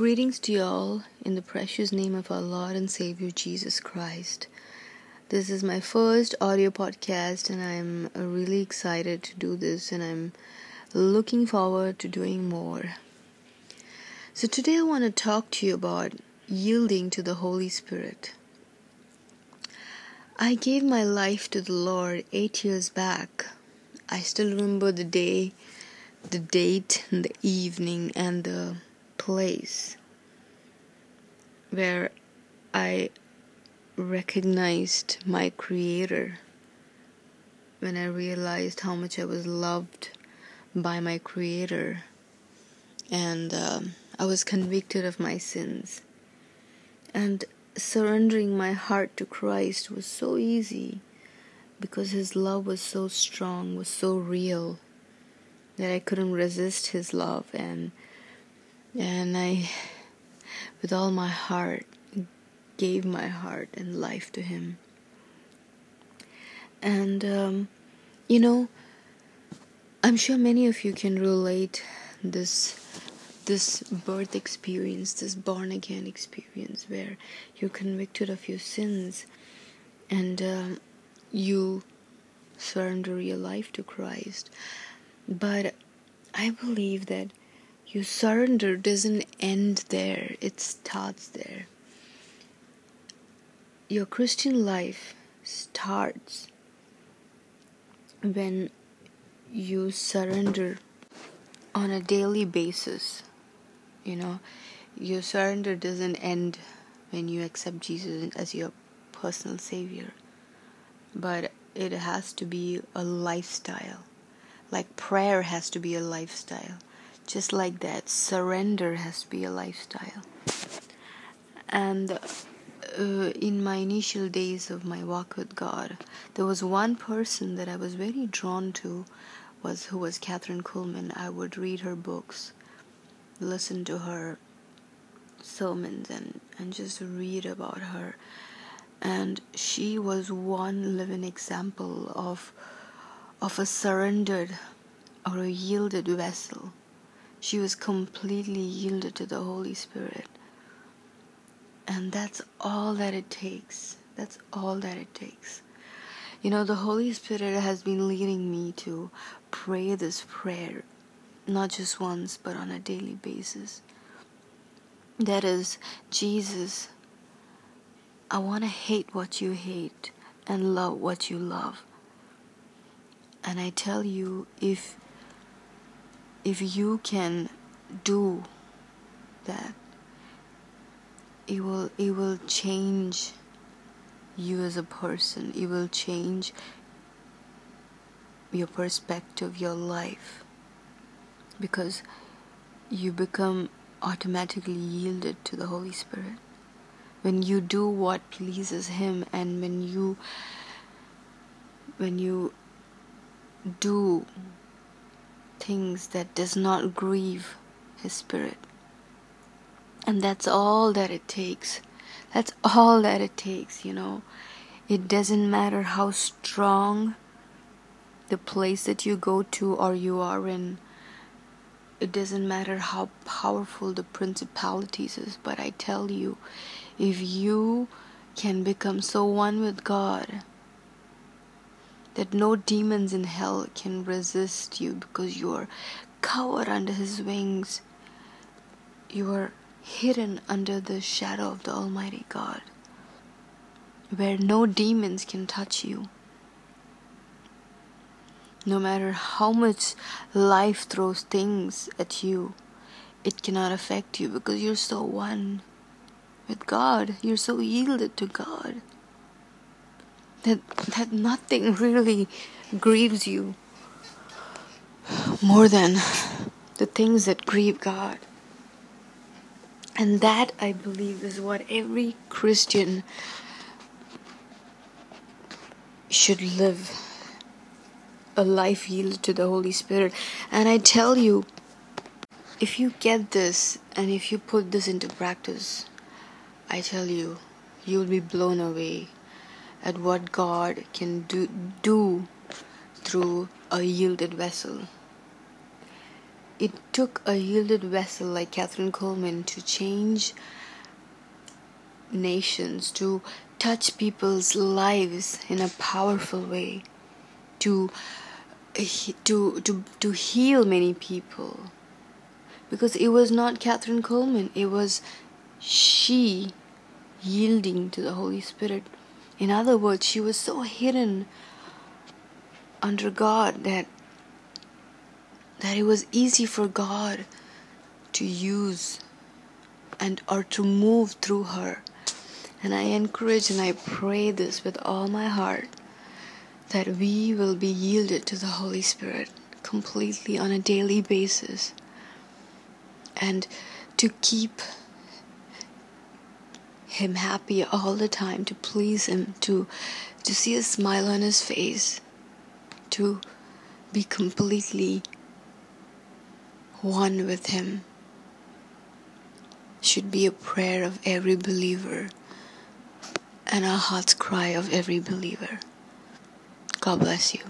Greetings to you all in the precious name of our Lord and Savior Jesus Christ. This is my first audio podcast, and I'm really excited to do this, and I'm looking forward to doing more. So, today I want to talk to you about yielding to the Holy Spirit. I gave my life to the Lord eight years back. I still remember the day, the date, and the evening, and the place where I recognized my Creator, when I realized how much I was loved by my Creator, and um, I was convicted of my sins. And surrendering my heart to Christ was so easy because His love was so strong, was so real that I couldn't resist His love and and I, with all my heart, gave my heart and life to Him. And, um, you know, I'm sure many of you can relate this this birth experience, this born again experience, where you're convicted of your sins and um, you surrender your life to Christ. But I believe that your surrender doesn't end there, it starts there. Your Christian life starts when you surrender on a daily basis. You know, your surrender doesn't end when you accept Jesus as your personal Savior, but it has to be a lifestyle. Like prayer has to be a lifestyle just like that surrender has to be a lifestyle. And uh, in my initial days of my walk with god there was one person that i was very drawn to was who was Kathryn Kuhlman. I would read her books listen to her sermons and and just read about her. And she was one living example of of a surrendered or a yielded vessel she was completely yielded to the Holy Spirit. And that's all that it takes. That's all that it takes. You know, the Holy Spirit has been leading me to pray this prayer, not just once, but on a daily basis. That is, Jesus, I want to hate what you hate and love what you love. And I tell you, if if you can do that it will it will change you as a person. It will change your perspective your life. Because you become automatically yielded to the holy spirit. When you do what pleases him and when you when you do things that does not grieve his spirit. And that's all that it takes. That's all that it takes you know. It doesn't matter how strong the place that you go to or you are in. It doesn't matter how powerful the principalities is but i tell you if you can become so one with god that no demons in hell can resist you because you are covered under his wings. You are hidden under the shadow of the Almighty God, where no demons can touch you. No matter how much life throws things at you, it cannot affect you because you're so one with God. You're so yielded to God that that nothing really grieves you more than the things that grieve God. And that I believe is what every Christian should live a life yielded to the Holy Spirit. And I tell you, if you get this and if you put this into practice, I tell you, you'll be blown away at what God can do, do through a yielded vessel. it took a yielded vessel like Kathryn Kuhlman to change nations, to touch people's lives in a powerful way, to to to to heal many people. Because it was not Kathryn Kuhlman it was she yielding to the Holy Spirit. In other words, she was so hidden under God that that it was easy for God to use and or to move through her. And I encourage and I pray this with all my heart that we will be yielded to the Holy Spirit completely on a daily basis and to keep him happy all the time to please him to to see a smile on his face to be completely one with him should be a prayer of every believer and a heart's cry of every believer. God bless you.